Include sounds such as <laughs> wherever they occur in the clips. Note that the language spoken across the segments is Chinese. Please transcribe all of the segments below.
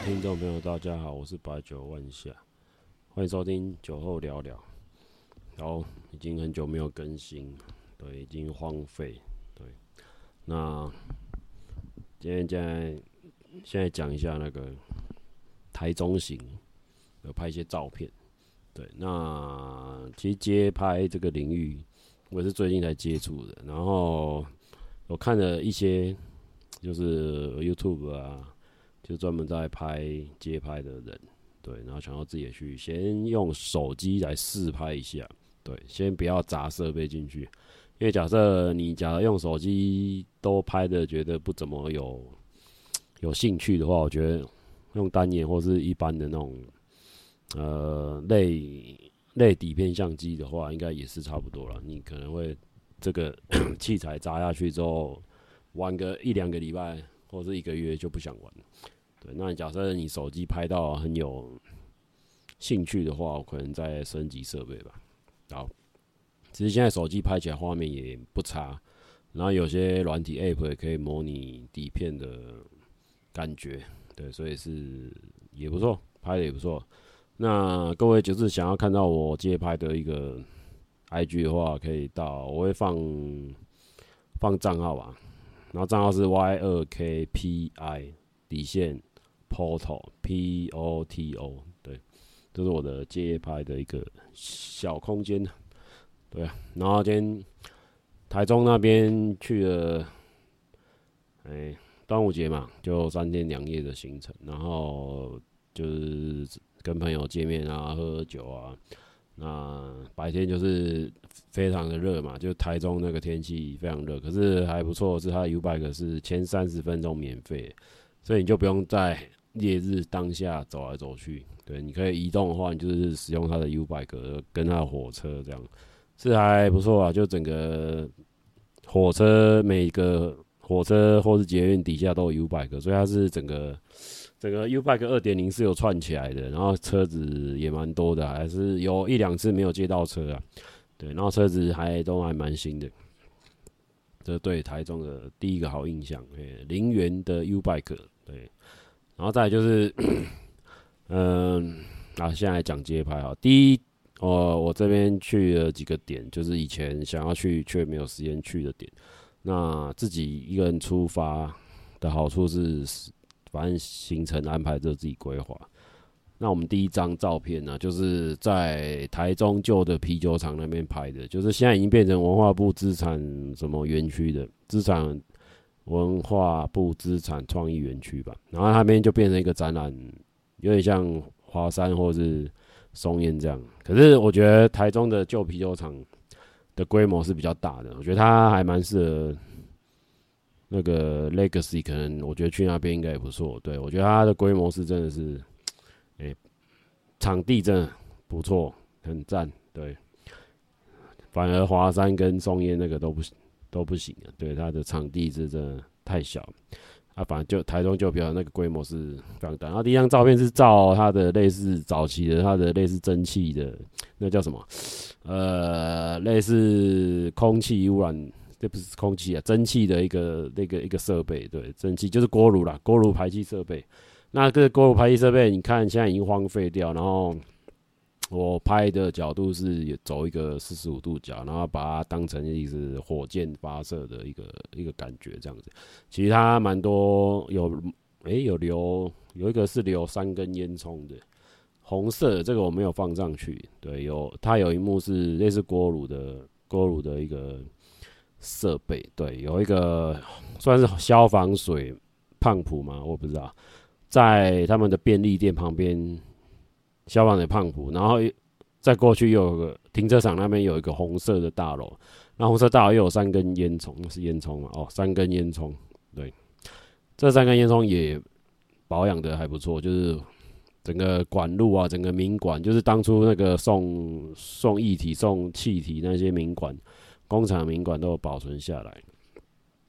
听众朋友，大家好，我是白酒万夏，欢迎收听酒后聊聊。然后已经很久没有更新，对，已经荒废。对，那今天现在现在讲一下那个台中行，有拍一些照片。对，那其实街拍这个领域，我是最近才接触的。然后我看了一些，就是 YouTube 啊。就专门在拍街拍的人，对，然后想要自己去先用手机来试拍一下，对，先不要砸设备进去，因为假设你假如用手机都拍的觉得不怎么有有兴趣的话，我觉得用单眼或是一般的那种呃类类底片相机的话，应该也是差不多了。你可能会这个 <clears throat> 器材砸下去之后，玩个一两个礼拜或者一个月就不想玩。对，那你假设你手机拍到很有兴趣的话，我可能再升级设备吧。好，其实现在手机拍起来画面也不差，然后有些软体 App 也可以模拟底片的感觉，对，所以是也不错，拍的也不错。那各位就是想要看到我街拍的一个 IG 的话，可以到我会放放账号吧，然后账号是 Y 二 K P I 底线。Poto P O T O，对，这是我的街拍的一个小空间，对啊。然后今天台中那边去了，哎、端午节嘛，就三天两夜的行程，然后就是跟朋友见面啊，喝喝酒啊。那白天就是非常的热嘛，就台中那个天气非常热，可是还不错，是它的 U-Bike 是前三十分钟免费，所以你就不用在烈日当下走来走去，对，你可以移动的话，你就是使用它的 U-Bike 跟它的火车这样，是还不错啊。就整个火车每个火车或是捷运底下都有 U-Bike，所以它是整个整个 U-Bike 二点零是有串起来的，然后车子也蛮多的，还是有一两次没有借到车啊。对，然后车子还都还蛮新的，这对台中的第一个好印象，哎，林园的 U-Bike，对。然后再来就是，<coughs> 嗯，啊，现在来讲街拍啊。第一，哦，我这边去了几个点，就是以前想要去却没有时间去的点。那自己一个人出发的好处是，反正行程安排着自己规划。那我们第一张照片呢，就是在台中旧的啤酒厂那边拍的，就是现在已经变成文化部资产什么园区的资产。文化部资产创意园区吧，然后那边就变成一个展览，有点像华山或是松烟这样。可是我觉得台中的旧啤酒厂的规模是比较大的，我觉得它还蛮适合那个 Legacy，可能我觉得去那边应该也不错。对，我觉得它的规模是真的是，哎、场地真的不错，很赞。对，反而华山跟松烟那个都不行。都不行啊，对，它的场地是真的太小，啊，反正就台中就比较那个规模是非常大。然后第一张照片是照它的类似早期的它的类似蒸汽的，那叫什么？呃，类似空气污染，这不是空气啊，蒸汽的一个那个一个设备，对，蒸汽就是锅炉啦，锅炉排气设备。那这个锅炉排气设备，你看现在已经荒废掉，然后。我拍的角度是走一个四十五度角，然后把它当成一个火箭发射的一个一个感觉这样子。其实它蛮多有，诶、有留有一个是留三根烟囱的，红色这个我没有放上去。对，有它有一幕是类似锅炉的锅炉的一个设备。对，有一个算是消防水胖普吗？我不知道，在他们的便利店旁边。消防的胖虎，然后再过去又有个停车场那边有一个红色的大楼，那红色大楼又有三根烟囱，是烟囱嘛？哦，三根烟囱，对，这三根烟囱也保养的还不错，就是整个管路啊，整个明管，就是当初那个送送液体、送气体那些明管，工厂明管都有保存下来。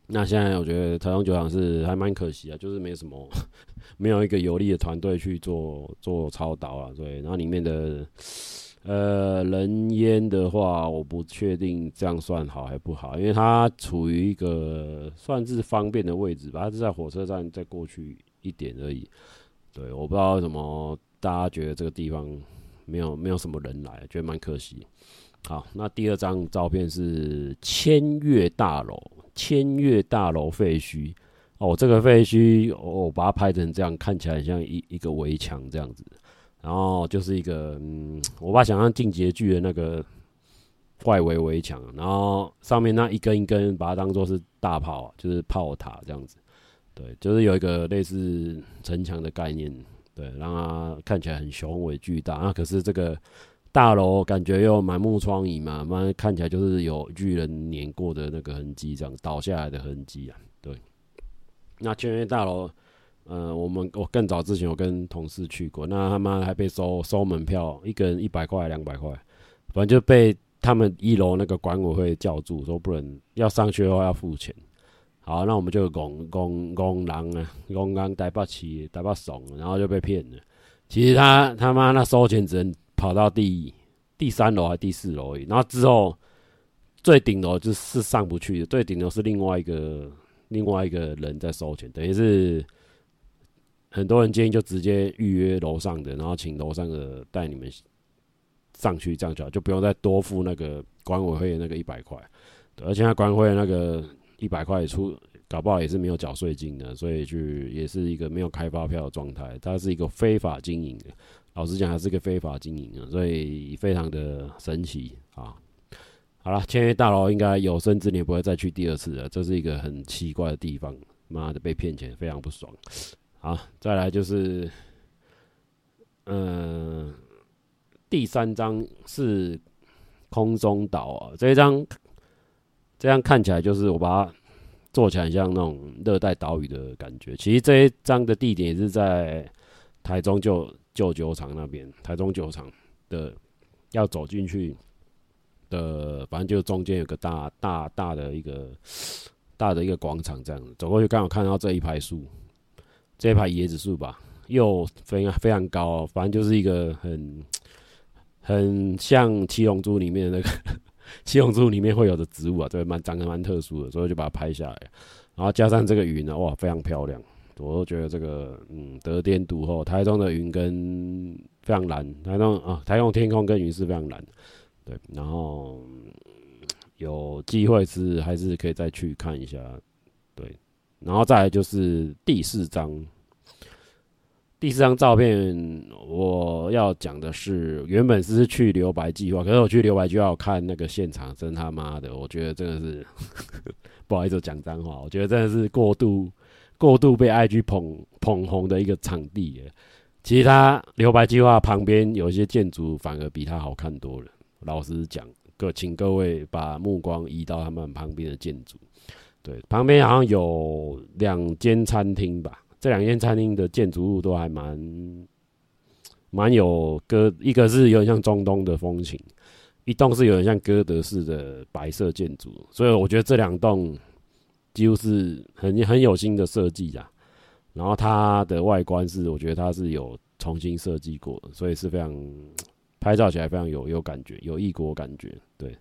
那现在我觉得台中酒厂是还蛮可惜啊，就是没什么，没有一个有力的团队去做做操导啊，对。然后里面的呃人烟的话，我不确定这样算好还不好，因为它处于一个算是方便的位置吧，它是在火车站再过去一点而已。对，我不知道为什么大家觉得这个地方没有没有什么人来，觉得蛮可惜。好，那第二张照片是千越大楼，千越大楼废墟。哦，这个废墟，我把它拍成这样，看起来像一一个围墙这样子。然后就是一个，嗯，我把想象进击的那个外围围墙，然后上面那一根一根，把它当做是大炮，就是炮塔这样子。对，就是有一个类似城墙的概念，对，让它看起来很雄伟巨大。那可是这个。大楼感觉又满目疮痍嘛，慢看起来就是有巨人碾过的那个痕迹，这样倒下来的痕迹啊。那千越大楼，呃，我们我更早之前有跟同事去过，那他妈还被收收门票，一个人一百块两百块，反正就被他们一楼那个管委会叫住，说不能要上去的话要付钱。好，那我们就拱拱拱狼啊，拱狼呆不起，呆不怂，然后就被骗了。其实他他妈那收钱只能。跑到第第三楼还第四楼而已，然后之后最顶楼就是上不去的，最顶楼是另外一个另外一个人在收钱，等于是很多人建议就直接预约楼上的，然后请楼上的带你们上去，这样就好，就不用再多付那个管委会的那个一百块，而且他管委会那个一百块出，搞不好也是没有缴税金的，所以就也是一个没有开发票的状态，它是一个非法经营的。老实讲，还是个非法经营啊，所以非常的神奇啊。好了，千越大楼应该有生之年不会再去第二次了，这是一个很奇怪的地方。妈的，被骗钱，非常不爽。好，再来就是，嗯、第三张是空中岛啊，这一张这样看起来就是我把它做起来像那种热带岛屿的感觉。其实这一张的地点也是在台中旧。旧酒厂那边，台中酒厂的要走进去的，反正就中间有个大大大的一个大的一个广场，这样子走过去刚好看到这一排树，这一排椰子树吧，又非常非常高，反正就是一个很很像七龙珠里面的那个七龙珠里面会有的植物啊，对，蛮长得蛮特殊的，所以就把它拍下来，然后加上这个云呢，哇，非常漂亮。我都觉得这个，嗯，得天独厚。台中的云跟非常蓝，台中啊，台中天空跟云是非常蓝，对。然后有机会是还是可以再去看一下，对。然后再来就是第四张，第四张照片我要讲的是，原本是去留白计划，可是我去留白计划我看那个现场，真他妈的，我觉得真的是 <laughs> 不好意思讲脏话，我觉得真的是过度。过度被 IG 捧捧红的一个场地，其实它留白计划旁边有一些建筑反而比它好看多了。老实讲，各请各位把目光移到他们旁边的建筑，对，旁边好像有两间餐厅吧。这两间餐厅的建筑物都还蛮蛮有哥，一个是有点像中东的风情，一栋是有点像哥德式的白色建筑，所以我觉得这两栋。几乎是很很有心的设计啊，然后它的外观是，我觉得它是有重新设计过的，所以是非常拍照起来非常有有感觉，有异国感觉。对，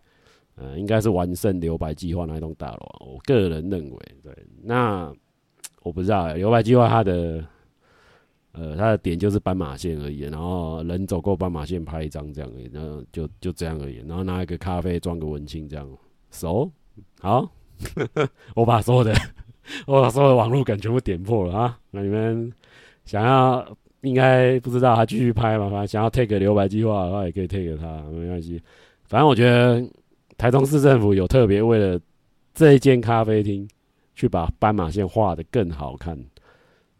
呃，应该是完胜留白计划那一栋大楼啊，我个人认为。对，那我不知道留白计划它的呃它的点就是斑马线而已，然后人走过斑马线拍一张这样而已，然后就就这样而已，然后拿一个咖啡装个文青这样，熟好。<laughs> 我把所有的，我把所有的网络梗全部点破了啊！那你们想要应该不知道他继续拍嘛？反正想要 take 留白计划的话，也可以 take 他，没关系。反正我觉得台中市政府有特别为了这一间咖啡厅去把斑马线画得更好看。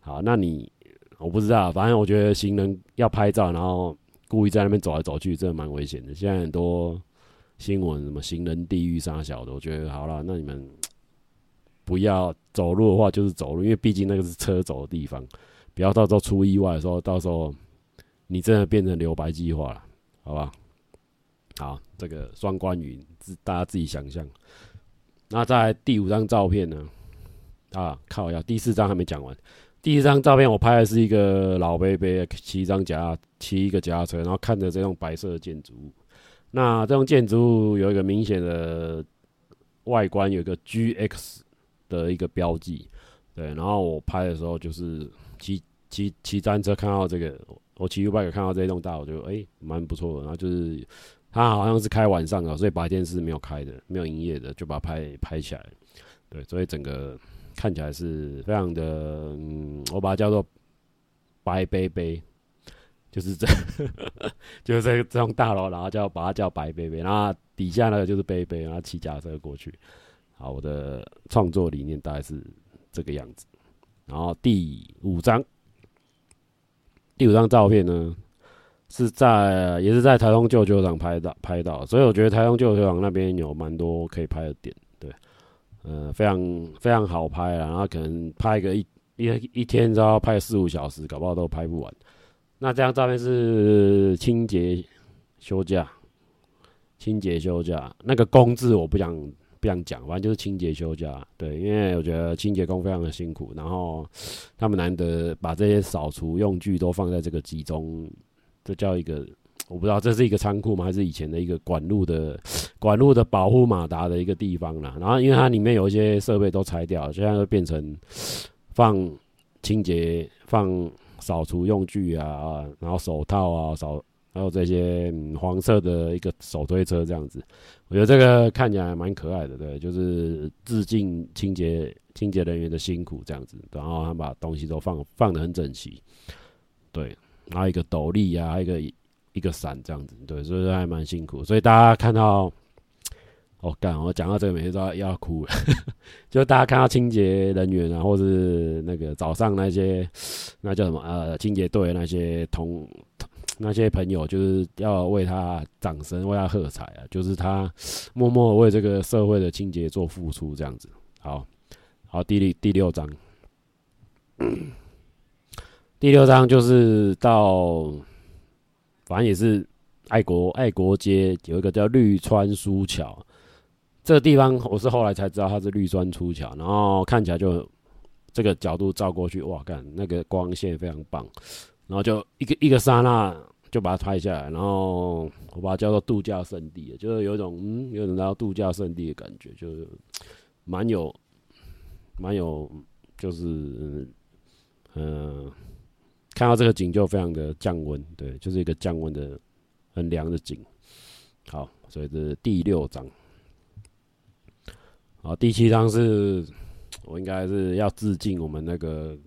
好，那你我不知道，反正我觉得行人要拍照，然后故意在那边走来走去，真的蛮危险的。现在很多。新闻什么行人地狱杀小的，我觉得好了，那你们不要走路的话就是走路，因为毕竟那个是车走的地方，不要到时候出意外的时候，到时候你真的变成留白计划了，好吧？好，这个双关语自大家自己想象。那在第五张照片呢？啊，靠呀，第四张还没讲完。第一张照片我拍的是一个老伯伯骑一张夹骑一个夹车，然后看着这种白色的建筑物。那这种建筑物有一个明显的外观，有一个 GX 的一个标记，对。然后我拍的时候就是骑骑骑单车看到这个，我骑 U-bike 看到这栋大楼，就哎蛮不错的。然后就是它好像是开晚上的，所以白天是没有开的，没有营业的，就把它拍拍起来。对，所以整个看起来是非常的，嗯，我把它叫做白杯杯，就是这，<laughs> 就是这这栋大楼，然后叫把它叫白杯杯，然后底下那个就是杯杯，然后骑脚车过去。好，我的创作理念大概是这个样子。然后第五张，第五张照片呢，是在也是在台东旧球场拍到拍到，所以我觉得台东旧球场那边有蛮多可以拍的点，对，呃，非常非常好拍啊。然后可能拍个一一一天，都要拍四五小时，搞不好都拍不完。那这张照片是清洁休假，清洁休假，那个工字我不想。不想讲，反正就是清洁休假，对，因为我觉得清洁工非常的辛苦，然后他们难得把这些扫除用具都放在这个集中，这叫一个 <tsk> 我不知道这是一个仓库吗？还是以前的一个管路的 <tsk> 管路的保护马达的一个地方啦。然后因为它里面有一些设备都拆掉，现在就变成放清洁、放扫除用具啊，然后手套啊扫。还有这些、黄色的一个手推车这样子，我觉得这个看起来蛮可爱的，对，就是致敬清洁清洁人员的辛苦这样子，然后他把东西都放放得很整齐，对，然后一个斗笠啊，一个一个伞这样子，对，所以说还蛮辛苦，所以大家看到，哦干，我讲到这个每次都要要哭了，<laughs> 就大家看到清洁人员啊，或是那个早上那些那叫什么呃清洁队那些同。那些朋友就是要为他掌声，为他喝彩啊！就是他默默为这个社会的清洁做付出，这样子。好，好，第六第六章，第六章就是到，反正也是爱国爱国街有一个叫绿川书桥，这个地方我是后来才知道它是绿川出桥，然后看起来就这个角度照过去，哇，看那个光线非常棒。然后就一个一个刹那就把它拍下来，然后我把它叫做度假胜地，就是有一种嗯，有种到度假胜地的感觉，就是蛮有蛮有，就是嗯、看到这个景就非常的降温，对，就是一个降温的很凉的景。好，所以这是第六章。好，第七章是我应该是要致敬我们那个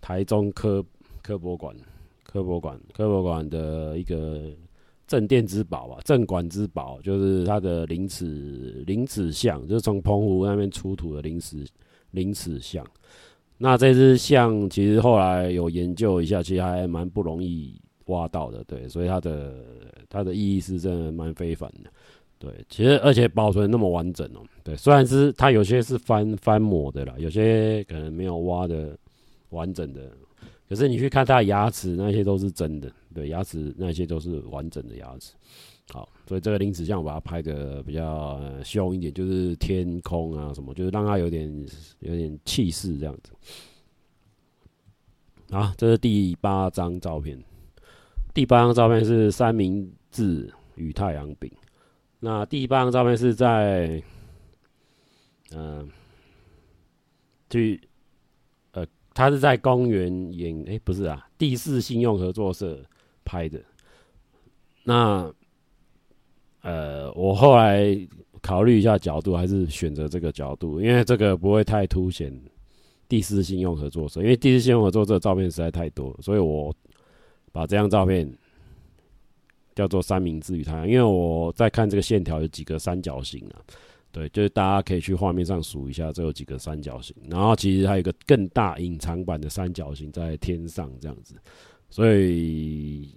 台中科科博馆。科博馆，科博馆的一个镇店之宝吧，镇馆之宝就是它的灵齿灵齿象，就是从澎湖那边出土的灵齿灵齿象。那这只象其实后来有研究一下，其实还蛮不容易挖到的，对，所以它的它的意义是真的蛮非凡的，对，其实而且保存那么完整哦，对，虽然是它有些是翻翻模的啦，有些可能没有挖的完整的。可是你去看他的牙齿，那些都是真的，对，牙齿那些都是完整的牙齿。好，所以这个灵齿象我把它拍的比较凶一点，就是天空啊什么，就是让它有点有点气势这样子。好，这是第八张照片。第八张照片是三明治与太阳饼。那第八张照片是在，嗯、呃，去。他是在公园演，哎、不是啊，第四信用合作社拍的。那，呃，我后来考虑一下角度，还是选择这个角度，因为这个不会太凸显第四信用合作社，因为第四信用合作社照片实在太多，所以我把这张照片叫做三明治与太阳，因为我在看这个线条有几个三角形啊。对，就是大家可以去画面上数一下，这有几个三角形，然后其实还有一个更大隐藏版的三角形在天上这样子，所以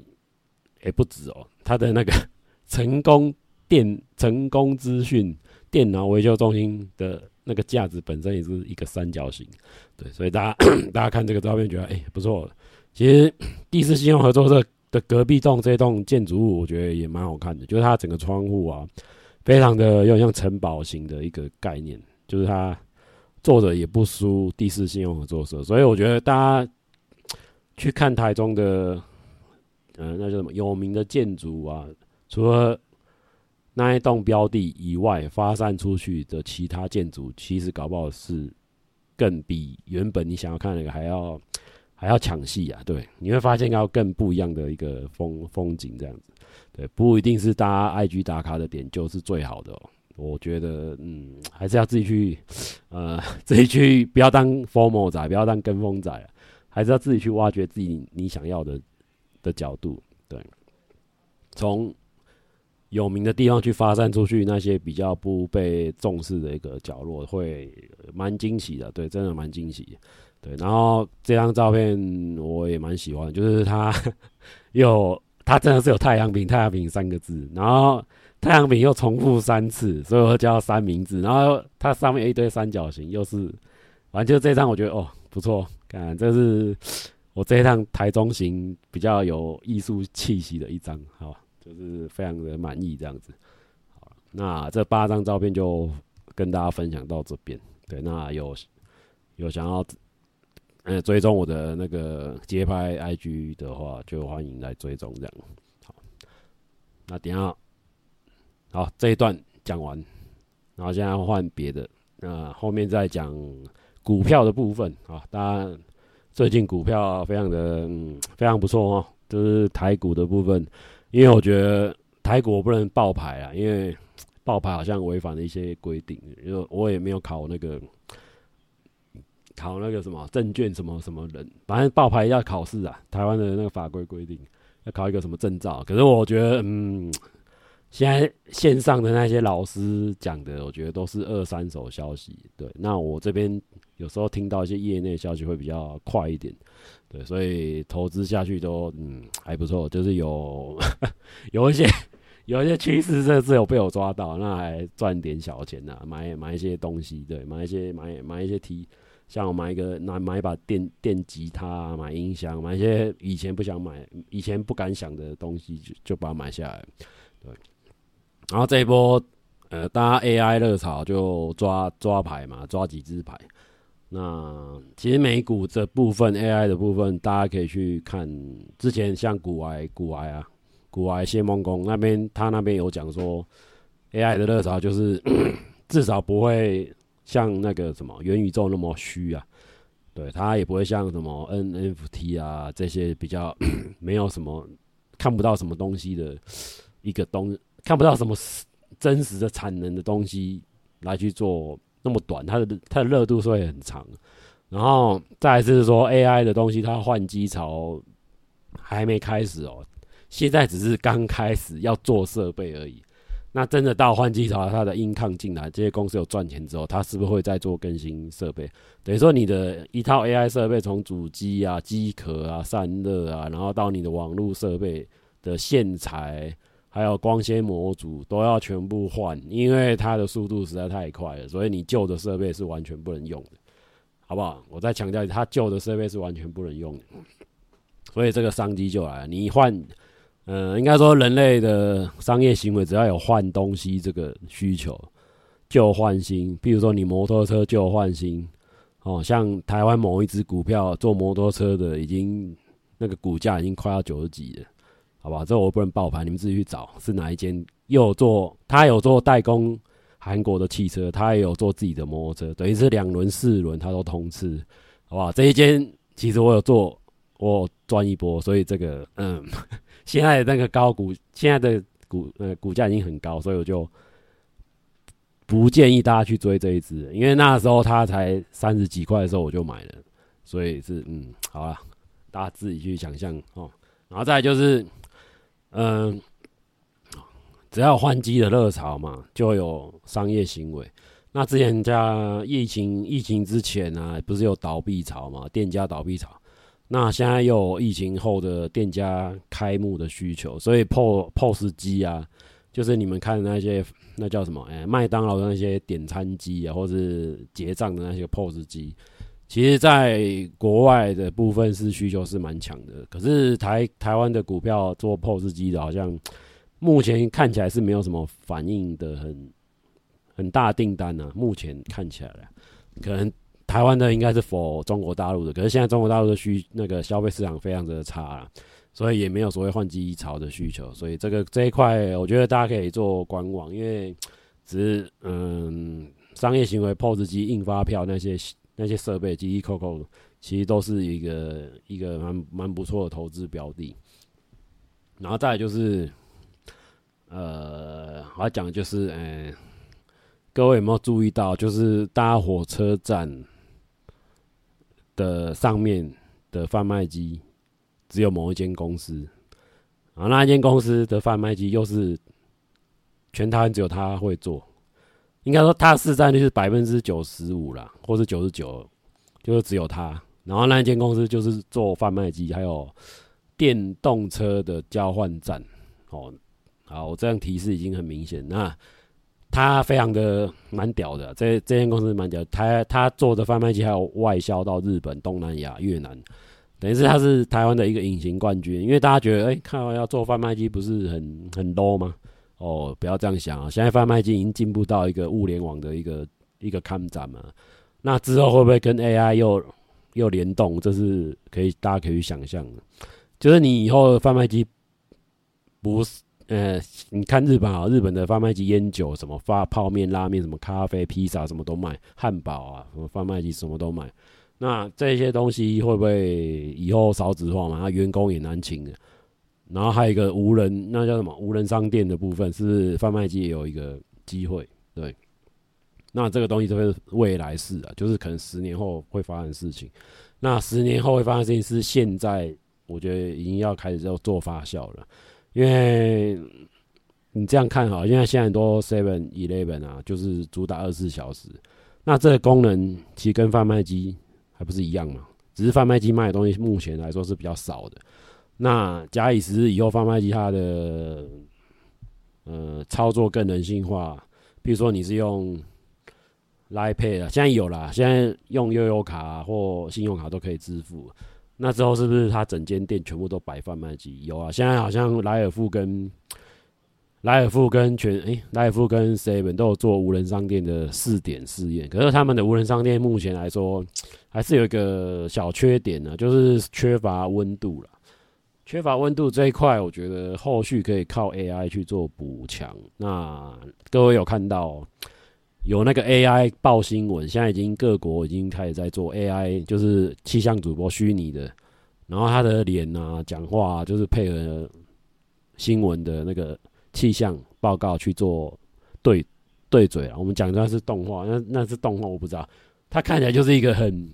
也不止哦，它的那个 <laughs> 成功电成功资讯电脑维修中心的那个架子本身也是一个三角形，对，所以大家 <coughs> 大家看这个照片觉得哎、不错，其实第四信用合作社的隔壁栋这栋建筑物我觉得也蛮好看的，就是它整个窗户啊。非常的有点像城堡型的一个概念，就是它做的也不输第四信用合作社，所以我觉得大家去看台中的，呃，那叫什么有名的建筑啊，除了那一栋标的以外，发散出去的其他建筑，其实搞不好是更比原本你想要看那个还要还要抢戏啊，对，你会发现要更不一样的一个风风景这样子，对，不一定是大家 IG 打卡的点就是最好的。我觉得，嗯，还是要自己去，呃，<laughs> 自己去，不要当 formal 仔，不要当跟风仔，还是要自己去挖掘自己你想要的的角度，对，从有名的地方去发散出去，那些比较不被重视的一个角落，会蛮惊喜的，对，真的蛮惊喜，对。然后这张照片我也蛮喜欢，就是它 <laughs> 又，它真的是有太阳饼，太阳饼三个字，然后。太阳饼又重复三次，所以我叫三明治。然后它上面一堆三角形，又是，反正就这张我觉得哦不错，看这是我这一趟台中行比较有艺术气息的一张，好，就是非常的满意这样子。好，那这八张照片就跟大家分享到这边。对，那有有想要嗯追踪我的那个街拍 IG 的话，就欢迎来追踪这样。好，那等下。好，这一段讲完，然后现在换别的，那后面再讲股票的部分啊。大家最近股票非常的嗯非常不错哦，就是台股的部分，因为我觉得台股我不能报牌啊，因为报牌好像违反了一些规定，因为我也没有考那个考那个什么证券什么什么人，反正报牌要考试啊，台湾的那个法规规定要考一个什么证照，可是我觉得嗯。现在线上的那些老师讲的，我觉得都是二三手消息。对，那我这边有时候听到一些业内消息会比较快一点。对，所以投资下去都嗯还不错，就是有 <laughs> 有一些有一些趋势，这次有被我抓到，那还赚点小钱呐、啊，买买一些东西，对，买一些买买一些 T，像我买一个拿买一把电电吉他，买音响，买一些以前不想买、以前不敢想的东西，就就把它买下来，对。然后这一波，呃，大家 AI 热潮就抓抓牌嘛，抓几只牌。那其实美股这部分 AI 的部分，大家可以去看之前像股癌、股癌啊、股癌谢孟恭那边，他那边有讲说，AI 的热潮就是 <coughs> 至少不会像那个什么元宇宙那么虚啊，对，它也不会像什么 NFT 啊这些比较 <clears throat> 没有什么看不到什么东西的一个东。看不到什么真实的产能的东西来去做那么短，它的它的热度是会很长。然后再来是说 AI 的东西，它换机潮还没开始哦，现在只是刚开始要做设备而已。那真的到换机潮，它的 income 进来，这些公司有赚钱之后，它是不是会再做更新设备？等于说你的一套 AI 设备，从主机啊、机壳啊、散热啊，然后到你的网络设备的线材。还有光纤模组都要全部换，因为它的速度实在太快了，所以你旧的设备是完全不能用的，好不好？我再强调一下，它旧的设备是完全不能用的，所以这个商机就来了。你换，呃，应该说人类的商业行为，只要有换东西这个需求，旧换新。比如说你摩托车旧换新，哦，像台湾某一只股票做摩托车的，已经那个股价已经快要九十几了。好吧，这我不能爆盘，你们自己去找是哪一间。又有做，他有做代工韩国的汽车，他也有做自己的摩托车，等于是两轮、四轮他都通吃。好吧，这一间其实我有做，我赚一波，所以这个嗯，现在的那个高股，现在的股呃股价已经很高，所以我就不建议大家去追这一只，因为那时候它才三十几块的时候我就买了，所以是嗯，好了，大家自己去想象哦。然后再就是。嗯，只要换机的热潮嘛，就有商业行为。那之前在疫情疫情之前啊，不是有倒闭潮嘛，店家倒闭潮。那现在又有疫情后的店家开幕的需求，所以 POS POS 机啊，就是你们看的那些那叫什么？哎，麦当劳的那些点餐机啊，或是结账的那些 POS 机。其实，在国外的部分是需求是蛮强的，可是台台湾的股票做 POS 机的，好像目前看起来是没有什么反应的很很大订单呢、目前看起来，可能台湾的应该是否中国大陆的，可是现在中国大陆的需那个消费市场非常的差了，所以也没有所谓换机潮的需求，所以这个这一块，我觉得大家可以做观望，因为只是嗯商业行为 POS 机印发票那些。那些设备，机器扣扣，其实都是一个一个蛮蛮不错的投资标的。然后再就是，呃，我要讲的就是，哎、各位有没有注意到，就是搭火车站的上面的贩卖机只有某一间公司，啊那一间公司的贩卖机又是全台湾只有他会做，应该说他的市占率是百分之九十五啦，或是九十九，就是只有他。然后那一间公司就是做贩卖机，还有。电动车的交换站，哦，好，我这样提示已经很明显。那他非常的蛮屌的，这这间公司蛮屌。他他做的贩卖机还有外销到日本、东南亚、越南，等于是他是台湾的一个隐形冠军。因为大家觉得，哎、欸，看完要做贩卖机不是很很 low 吗？哦，不要这样想啊！现在贩卖机已经进步到一个物联网的一个一个看展嘛。那之后会不会跟 AI 又又联动？这是可以大家可以去想象的。就是你以后的贩卖机不是呃，你看日本啊，日本的贩卖机烟酒什么发泡面、拉面什么咖啡、披萨什么都卖，汉堡啊什么贩卖机什么都卖。那这些东西会不会以后少子化嘛？那员工也难请的。然后还有一个无人，那叫什么无人商店的部分，是贩卖机也有一个机会？对。那这个东西就是未来式啊，就是可能十年后会发生事情。那十年后会发生事情是现在。我觉得已经要开始要做发酵了，因为你这样看哈，因为现在很多 Seven Eleven 啊，就是主打二十四小时，那这个功能其实跟贩卖机还不是一样嘛，只是贩卖机卖的东西目前来说是比较少的。那假以时日，以后贩卖机它的呃操作更人性化，比如说你是用 l i Pay 啊，现在有啦，现在用悠游卡或信用卡都可以支付。那之后是不是他整间店全部都摆贩卖机？有啊，现在好像莱尔富跟莱尔富跟全诶，莱、欸、尔富跟 Seven 都有做无人商店的试点试验。可是他们的无人商店目前来说还是有一个小缺点呢，就是缺乏温度了。缺乏温度这一块，我觉得后续可以靠 AI 去做补强。那各位有看到？有那个 AI 报新闻，现在已经各国已经开始在做 AI，就是气象主播虚拟的，然后他的脸啊、讲话啊，就是配合新闻的那个气象报告去做对对嘴啊。我们讲的是动画，那那是动画，我不知道。他看起来就是一个很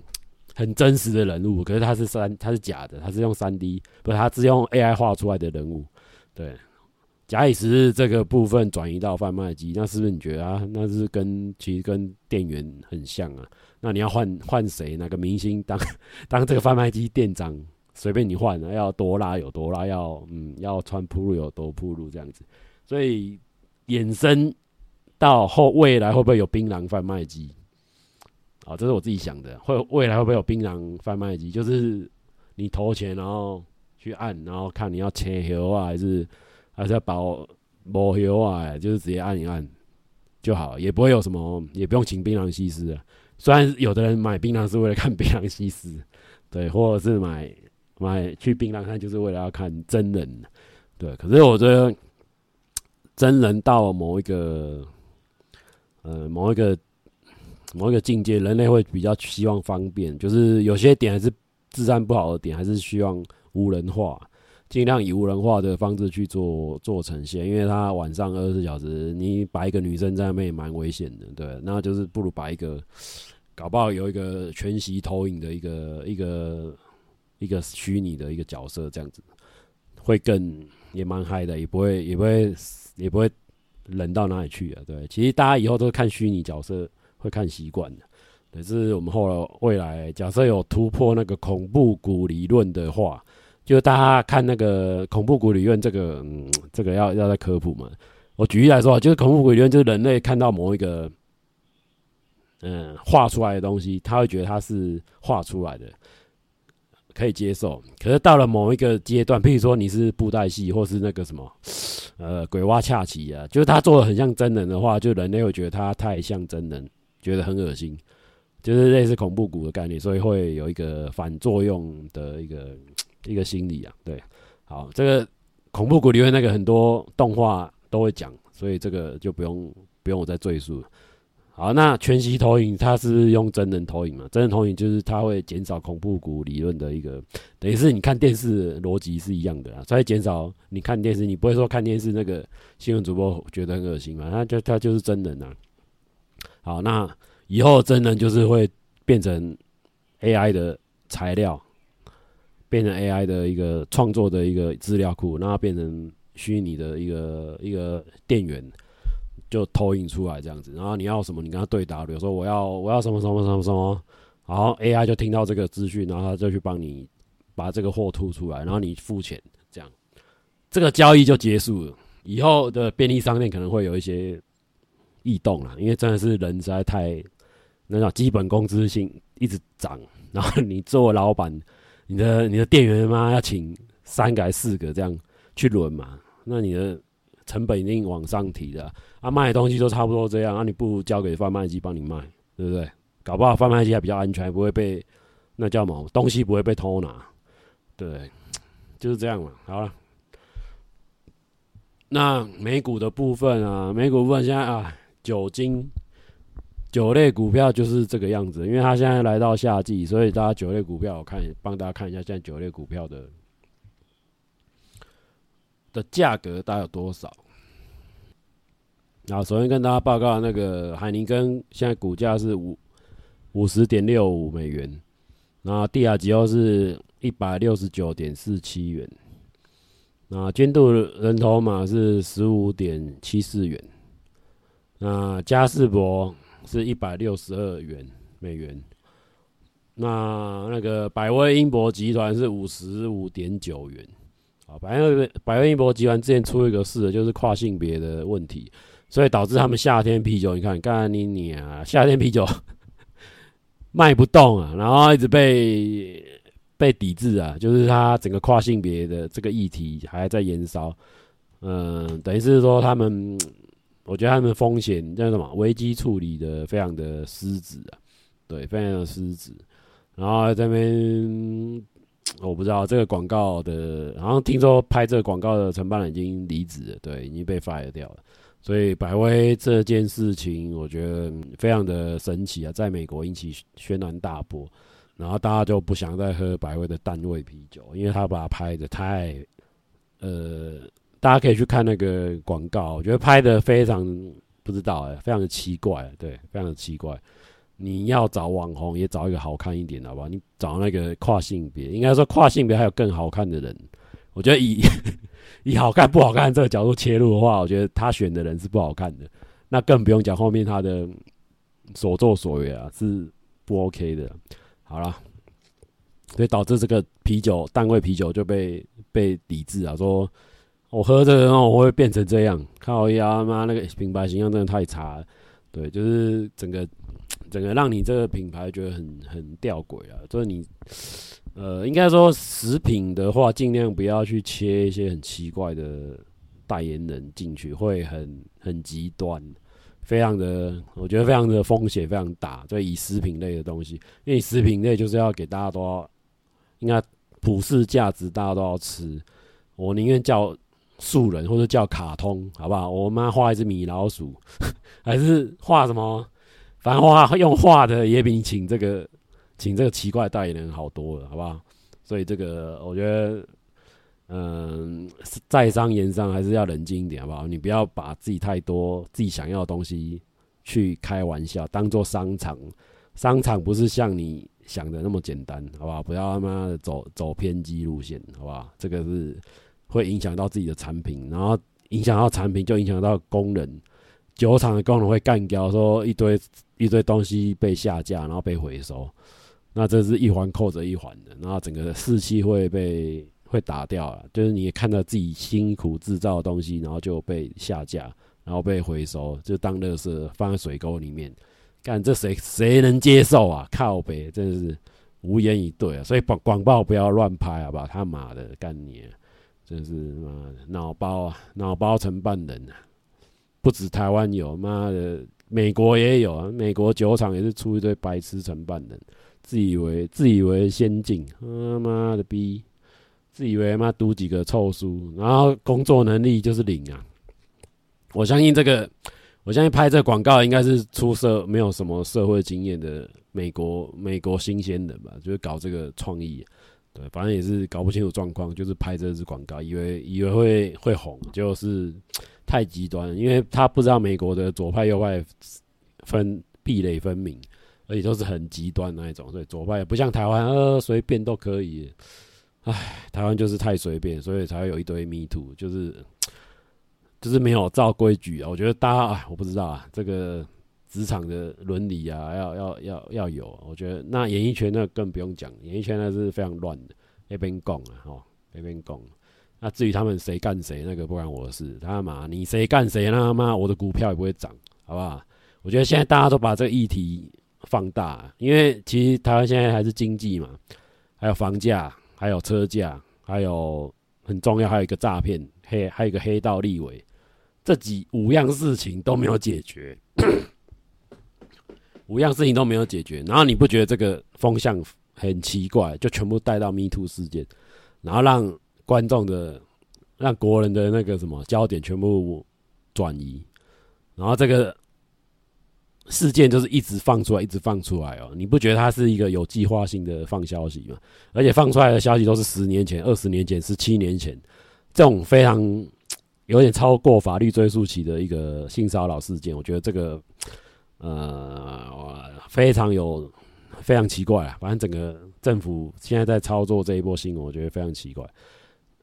很真实的人物，可是他是三，他是假的，他是用三 D，不是，他是用 AI 画出来的人物，对。假以时日，这个部分转移到贩卖机，那是不是你觉得啊？那是跟其实跟店员很像啊？那你要换换谁？哪个明星当当这个贩卖机店长？随便你换啊，要多拉有多拉，要嗯要穿铺路有多铺路这样子。所以衍生到后未来会不会有槟榔贩卖机？啊，这是我自己想的。会未来会不会有槟榔贩卖机？就是你投钱，然后去按，然后看你要切油啊，还是？还是要保保油啊，就是直接按一按就好，也不会有什么，也不用请槟榔西施啊。虽然有的人买槟榔是为了看槟榔西施，对，或者是买买去槟榔摊就是为了要看真人，对。可是我觉得真人到某一个呃某一个某一个境界，人类会比较希望方便，就是有些点还是治安不好的点，还是希望无人化。尽量以无人化的方式去做做呈现，因为他晚上二十四小时，你摆一个女生在那边也蛮危险的，对，那就是不如摆一个，搞不好有一个全息投影的一个一个一个虚拟的一个角色，这样子会更也蛮嗨的，也不会也不会也不会冷到哪里去啊，对，其实大家以后都看虚拟角色会看习惯的，可是我们后来未来假设有突破那个恐怖谷理论的话。就大家看那个恐怖谷理论，这个，这个要要再科普嘛。我举例来说，就是恐怖谷理论，就是人类看到某一个嗯画出来的东西，他会觉得它是画出来的，可以接受。可是到了某一个阶段，譬如说你是布袋戏，或是那个什么呃鬼娃恰奇啊，就是他做的很像真人的话，就人类会觉得他太像真人，觉得很恶心，就是类似恐怖谷的概念，所以会有一个反作用的一个。一个心理啊，对，好，这个恐怖谷里面那个很多动画都会讲，所以这个就不用不用我再赘述了。好，那全息投影它是用真人投影嘛？真人投影就是它会减少恐怖谷理论的一个，等于是你看电视逻辑是一样的啊，所以减少你看电视，你不会说看电视那个新闻主播觉得很恶心嘛？他就他就是真人啊。好，那以后真人就是会变成 AI 的材料，变成 AI 的一个创作的一个资料库，然后变成虚拟的一个一个电源。就投影出来这样子，然后你要什么，你跟他对答，比如说我要我要什么什么什么什么，然后 AI 就听到这个资讯，然后他就去帮你把这个货吐出来，然后你付钱，这样这个交易就结束了。以后的便利商店可能会有一些异动了，因为真的是人实在太那种基本工资性一直涨，然后你作为老板，你的你的店员嘛要请三个还四个这样去轮嘛，那你的。成本一定往上提的啊，卖的东西都差不多这样，啊，你不如交给贩卖机帮你卖，对不对？搞不好贩卖机还比较安全，不会被那叫什么东西不会被偷拿，对，就是这样嘛。好了，那美股的部分啊，美股部分现在啊，酒精酒类股票就是这个样子，因为它现在来到夏季，所以大家酒类股票我看帮大家看一下现在酒类股票的。的价格大概有多少？那首先跟大家报告，那个海宁根现在股价是五五十点六五美元，然后帝亚吉欧是一百六十九点四七元，那君度人头马是十五点七四元，那嘉士伯是一百六十二元美元，那那个百威英博集团是五十五点九元。啊，百威百威英博集团之前出一个事，就是跨性别的问题，所以导致他们夏天啤酒，你看，干你你啊，夏天啤酒 <laughs> 卖不动啊，然后一直被被抵制啊，就是他整个跨性别的这个议题还在延烧，嗯，等于是说他们，我觉得他们风险叫什么危机处理的非常的失职啊，对，非常的失职，然后这边。我不知道这个广告的，好像听说拍这个广告的承办人已经离职了，对，已经被 fire 掉了。所以百威这件事情，我觉得非常的神奇啊，在美国引起轩然大波，然后大家就不想再喝百威的淡味啤酒，因为他把它拍的太，呃，大家可以去看那个广告，我觉得拍的非常不知道哎，非常的奇怪，对，非常的奇怪。你要找网红，也找一个好看一点的，好不好？你找那个跨性别，应该说跨性别还有更好看的人。我觉得以 <laughs> 以好看不好看这个角度切入的话，我觉得他选的人是不好看的。那更不用讲后面他的所作所为啊，是不 OK 的。好了，所以导致这个啤酒单位啤酒就被被抵制啊，说我喝这个我会变成这样，靠呀妈，那个品牌形象真的太差了。对，就是整个。整个让你这个品牌觉得很很吊诡啊，就是你，呃，应该说食品的话，尽量不要去切一些很奇怪的代言人进去，会很很极端，非常的，我觉得非常的风险非常大。所以以食品类的东西，因为食品类就是要给大家都要，应该普世价值，大家都要吃。我宁愿叫素人或者叫卡通，好不好？我妈画一只米老鼠，<laughs> 还是画什么？反正画用画的也比你请这个请这个奇怪的代言人好多了，好不好？所以这个我觉得，嗯，在商言商还是要冷静一点，好不好？你不要把自己太多自己想要的东西去开玩笑，当做商场。商场不是像你想的那么简单，好不好？不要他妈的走走偏激路线，好不好？这个是会影响到自己的产品，然后影响到产品就影响到工人。酒厂的工人会干掉，说一堆一堆东西被下架，然后被回收，那这是一环扣着一环的，然后整个士气会被会打掉了。就是你看到自己辛苦制造的东西，然后就被下架，然后被回收，就当垃圾放在水沟里面，干这谁谁能接受啊？靠北，真的是无言以对啊！所以广广报不要乱拍，好不好？他妈的干你，真是妈的脑包啊，脑包承办人啊！不止台湾有，妈的，美国也有啊！美国酒厂也是出一堆白痴承办人，自以为自以为先进，他妈的逼，自以为妈读几个臭书，然后工作能力就是零啊！我相信这个我相信拍这广告应该是出社没有什么社会经验的美国美国新鲜人吧，就是搞这个创意，对，反正也是搞不清楚状况，就是拍这支广告，以为以为会会红，就是太极端，因为他不知道美国的左派右派分壁垒分明，而且都是很极端那一种，所以左派也不像台湾，呃，随便都可以。唉，台湾就是太随便，所以才会有一堆 Me Too，就是 <tsk> 就是没有照规矩啊。我觉得大家，唉，我不知道啊，这个职场的伦理啊，要要要要有。我觉得那演艺圈那更不用讲，演艺圈那是非常乱的，一边讲啊，哈，一边讲。那至于他们谁干谁，那个不关我的事。他妈，你谁干谁，那他妈我的股票也不会涨，好不好？我觉得现在大家都把这个议题放大，因为其实台湾现在还是经济嘛，还有房价。还有车价，还有很重要，还有一个诈骗黑，还有一个黑道立委，这几五样事情都没有解决，五样事情都没有解决，然后你不觉得这个风向很奇怪？就全部带到 Me Too 事件，然后让观众的、让国人的那个什么焦点全部转移，然后这个。事件就是一直放出来，一直放出来哦。你不觉得它是一个有计划性的放消息吗？而且放出来的消息都是十年前、二十年前、十七年前，这种非常有点超过法律追溯期的一个性骚扰事件，我觉得这个呃非常有非常奇怪啊。反正整个政府现在在操作这一波新闻，我觉得非常奇怪。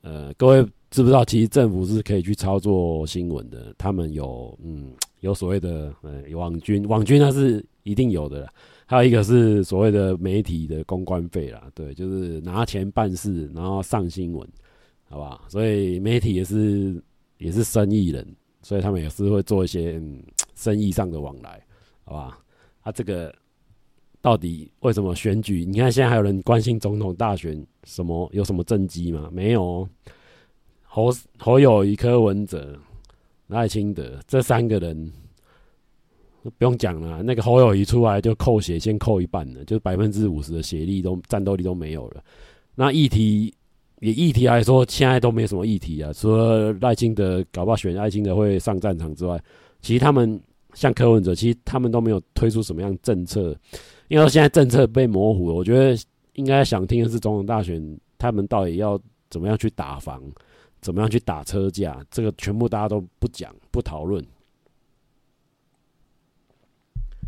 呃，各位知不知道，其实政府是可以去操作新闻的。他们有，嗯，有所谓的，呃，网军，网军那是一定有的啦。还有一个是所谓的媒体的公关费啦，对，就是拿钱办事，然后上新闻，好不好？所以媒体也是也是生意人，所以他们也是会做一些，嗯，生意上的往来，好吧？他这个。到底为什么选举？你看现在还有人关心总统大选，什么有什么政绩吗？没有。侯侯友谊、柯文哲、赖清德这三个人不用讲了。那个侯友谊出来就扣血，先扣一半了，就百分之五十的血力都战斗力都没有了。那议题以议题来说，现在都没什么议题啊。除了赖清德搞不好选赖清德会上战场之外，其实他们像柯文哲，其实他们都没有推出什么样政策。因为现在政策被模糊了，我觉得应该想听的是总统大选，他们到底要怎么样去打房，怎么样去打车价，这个全部大家都不讲不讨论。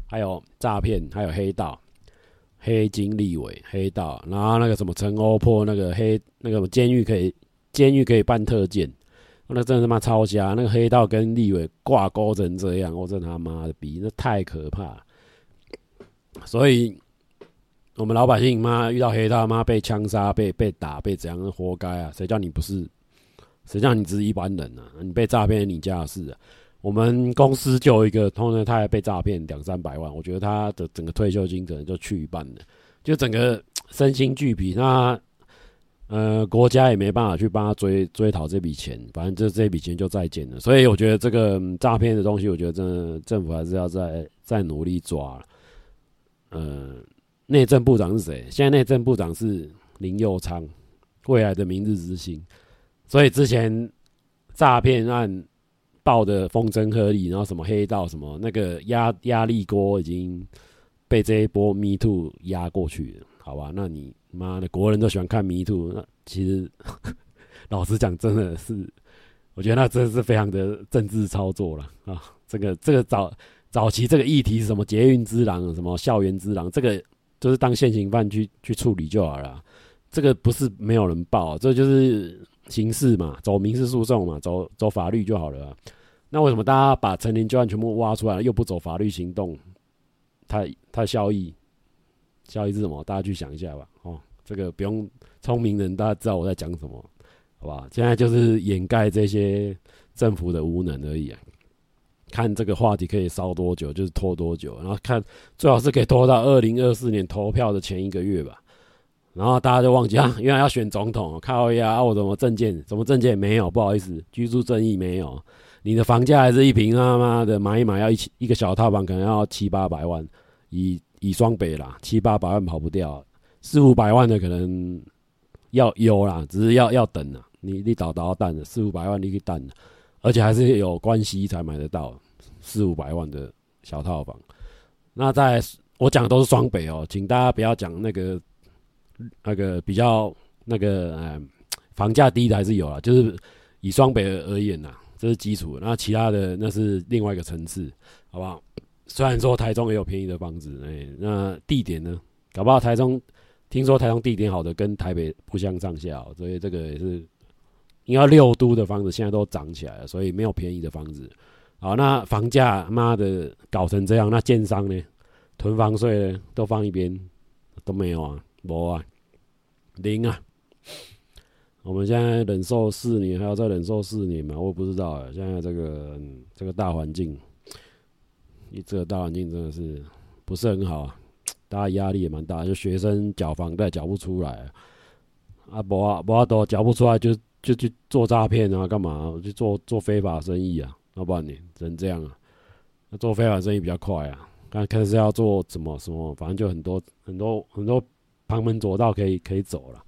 还有诈骗，还有黑道，黑金立委黑道，然后那个什么陈欧破那个黑那个监狱可以监狱可以办特检，那真的他妈超瞎，那个黑道跟立委挂钩成这样，我真他妈的逼，那太可怕。所以，我们老百姓妈遇到黑道妈被枪杀、被被打、被怎样，活该啊！谁叫你不是？谁叫你只是一般人啊？你被诈骗，你家事啊！我们公司就一个同仁，他还被诈骗两三百万，我觉得他的整个退休金可能就去一半了，就整个身心俱疲。那呃，国家也没办法去帮他追追讨这笔钱，反正这这笔钱就再见了。所以我觉得这个诈骗的东西，我觉得真的政府还是要再再努力抓了。呃，内政部长是谁？现在内政部长是林佑昌，未来的明日之星。所以之前诈骗案爆的风声鹤唳，然后什么黑道什么那个压压力锅已经被这一波 Me Too 压过去了，好吧？那你妈的国人都喜欢看迷途那其实 <laughs> 老实讲，真的是我觉得那真的是非常的政治操作了啊！这个这个早。早期这个议题是什么捷运之狼，什么校园之狼，这个就是当现行犯去去处理就好了。这个不是没有人报，这就是刑事嘛，走民事诉讼嘛，走走法律就好了。那为什么大家把陈年旧案全部挖出来了，又不走法律行动？它它效益效益是什么？大家去想一下吧。哦，这个不用聪明人，大家知道我在讲什么，好吧？现在就是掩盖这些政府的无能而已啊。看这个话题可以烧多久，就是拖多久，然后看最好是可以拖到二零二四年投票的前一个月吧。然后大家就忘记啊，原来要选总统，靠呀！啊，我怎么证件？什么证件没有？不好意思，居住证亦没有。你的房价还是一平他妈的买一买要一一个小套房，可能要七八百万，以以双北啦，七八百万跑不掉，四五百万的可能要有啦，只是要要等啊。你你倒倒蛋的四五百万你去蛋的。而且还是有关系才买得到，四五百万的小套房。那在我讲的都是双北哦，请大家不要讲那个那个比较那个呃房价低的还是有啦，就是以双北而言呐，这是基础。那其他的那是另外一个层次，好不好？虽然说台中也有便宜的房子，哎、那地点呢？搞不好台中听说台中地点好的跟台北不相上下哦，所以这个也是应该六都的房子现在都涨起来了，所以没有便宜的房子。好，那房价妈的搞成这样，那建商呢？囤房税呢？都放一边，都没有啊，没啊，零啊。我们现在忍受四年，还要再忍受四年嘛？我不知道啊。现在这个、嗯、这个大环境。你这个大环境真的是不是很好啊？大家压力也蛮大，就学生缴房贷缴不出来啊，啊不啊不啊都缴不出来就，就就去做诈骗啊，干嘛去做做非法生意啊？要不然你只能这样啊？那做非法生意比较快啊？刚开始要做什么什么，反正就很多很多很多旁门左道可以可以走了。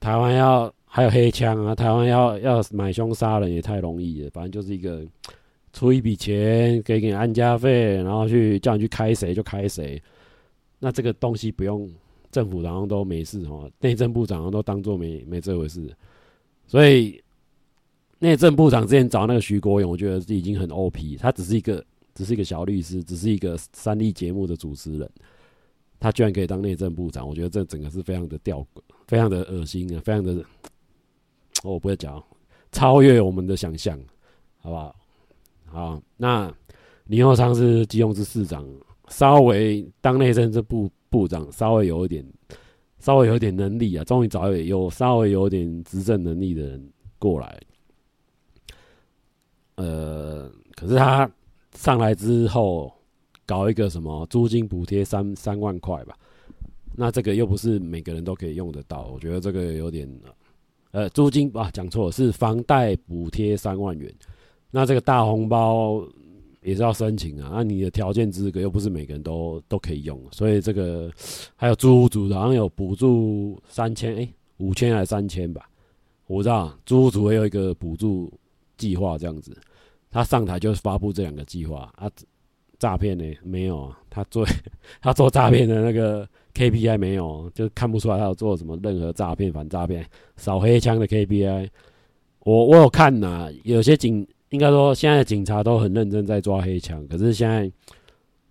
台湾要还有黑枪啊，台湾要要买凶杀人也太容易了，反正就是一个。出一笔钱给给你安家费，然后去叫你去开谁就开谁，那这个东西不用政府好像都没事哦，内政部长都当做没没这回事，所以内政部长之前找那个徐国勇，我觉得已经很 OP，他只是一个只是一个小律师，只是一个三立节目的主持人，他居然可以当内政部长，我觉得这整个是非常的吊，非常的恶心啊，非常的，我不会讲，超越我们的想象，好不好？好，那林右昌是基隆市市长，稍微当内政这部部长，稍微有一点，稍微有点能力啊，终于找有稍微有点执政能力的人过来。呃，可是他上来之后，搞一个什么租金补贴三三万块吧，那这个又不是每个人都可以用得到，我觉得这个有点，呃，租金啊，讲错了，是房贷补贴三万元。那这个大红包也是要申请啊，那你的条件资格又不是每个人都都可以用，所以这个还有租屋族好像有补助三千，哎，五千还是三千吧？我知道租屋族也有一个补助计划这样子，他上台就是发布这两个计划啊，诈骗呢没有啊，他做他做诈骗的那个 KPI 没有，就看不出来他有做什么任何诈骗反诈骗扫黑枪的 KPI，我我有看呐、有些警。应该说，现在的警察都很认真在抓黑枪，可是现在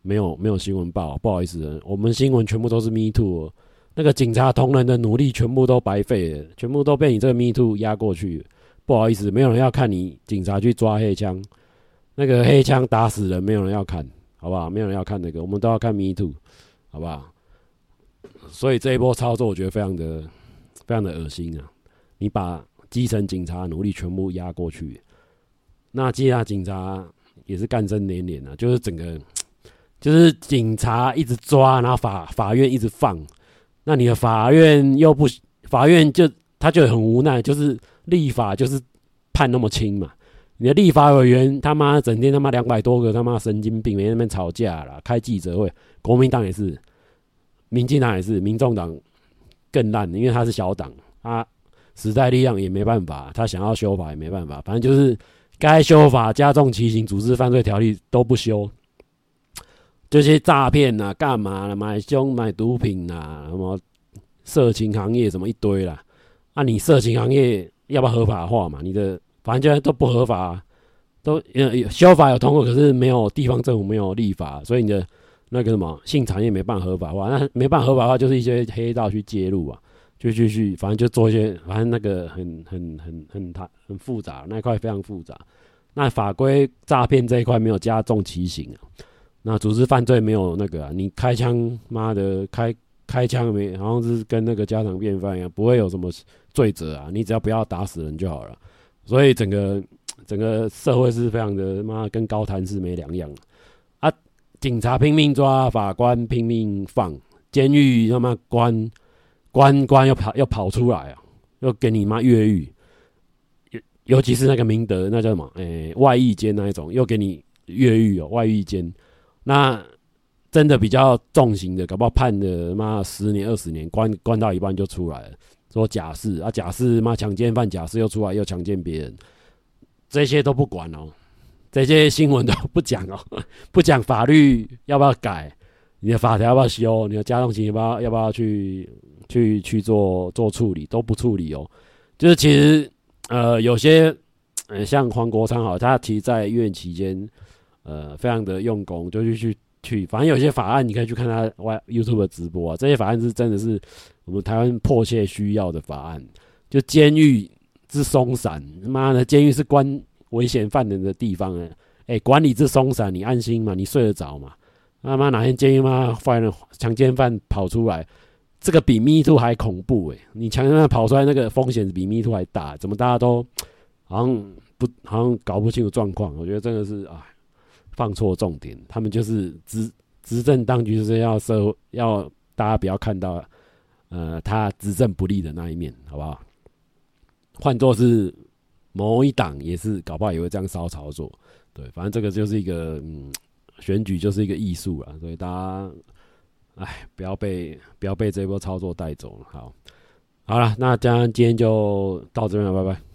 没有没有新闻报，不好意思，我们新闻全部都是 Me Too，那个警察同仁的努力全部都白费了，全部都被你这个 Me Too 压过去，不好意思，没有人要看你警察去抓黑枪，那个黑枪打死人，没有人要看，好不好？没有人要看那个，我们都要看 Me Too，好不好？所以这一波操作，我觉得非常的非常的恶心啊！你把基层警察努力全部压过去。那其他警察也是干声连连啊，就是整个，就是警察一直抓，然后法法院一直放，那你的法院又不，法院就他就很无奈，就是立法就是判那么轻嘛，你的立法委员他妈整天他妈两百多个他妈神经病，没那边吵架啦，开记者会，国民党也是，民进党也是，民众党更烂，因为他是小党，他时代力量也没办法，他想要修法也没办法，反正就是。该修法加重其刑，组织犯罪条例都不修，这些诈骗呐，干嘛了？买凶买毒品呐、什么色情行业什么一堆啦。啊，你色情行业要不要合法化嘛？你的反正都不合法、啊，都呃修法有通过，可是没有地方政府没有立法，所以你的那个什么性产业没办法合法化，那没办法合法化就是一些黑道去介入啊。就继续，反正就做一些，反正那个很很很很他很复杂，那一块非常复杂。那法规诈骗这一块没有加重其刑啊，那组织犯罪没有那个啊，你开枪妈的开开枪没，好像是跟那个家常便饭一样，不会有什么罪责啊，你只要不要打死人就好了。所以整个整个社会是非常的妈跟高谈是没两样啊，警察拼命抓，法官拼命放，监狱他妈关。关关要跑要跑出来啊，又给你妈越狱，尤尤其是那个明德，那叫什么？诶、欸，外役监那一种，又给你越狱哦，外役监。那真的比较重刑的，搞不好判的妈十年二十年，关关到一半就出来了，说假释啊，假释妈强奸犯假释又出来又强奸别人，这些都不管哦，这些新闻都不讲哦，<laughs> 不讲法律要不要改，你的法条要不要修，你的家用情要不要要不要去去去做做处理，都不处理哦。就是其实呃有些呃像黄国昌好，他其实在院期间呃非常的用功，就去去去，反正有些法案你可以去看他 YouTube 的直播啊，这些法案是真的是我们台湾迫切需要的法案，就监狱之松散，妈的，监狱是关危险犯人的地方哎，哎，管理之松散，你安心吗？你睡得着吗？他妈哪天监狱妈犯人强奸犯跑出来，这个比 Me Too 还恐怖哎！你强奸犯跑出来那个风险比 Me Too 还大，怎么大家都好像不好像搞不清楚状况？我觉得真的是啊，放错重点。他们就是执执政当局就是要社会要大家不要看到呃他执政不利的那一面，好不好？换作是某一党，也是搞不好也会这样骚操作。对，反正这个就是一个嗯，选举就是一个艺术了，所以大家，哎，不要被不要被这波操作带走了。好，好了，那这样今天就到这边了，拜拜。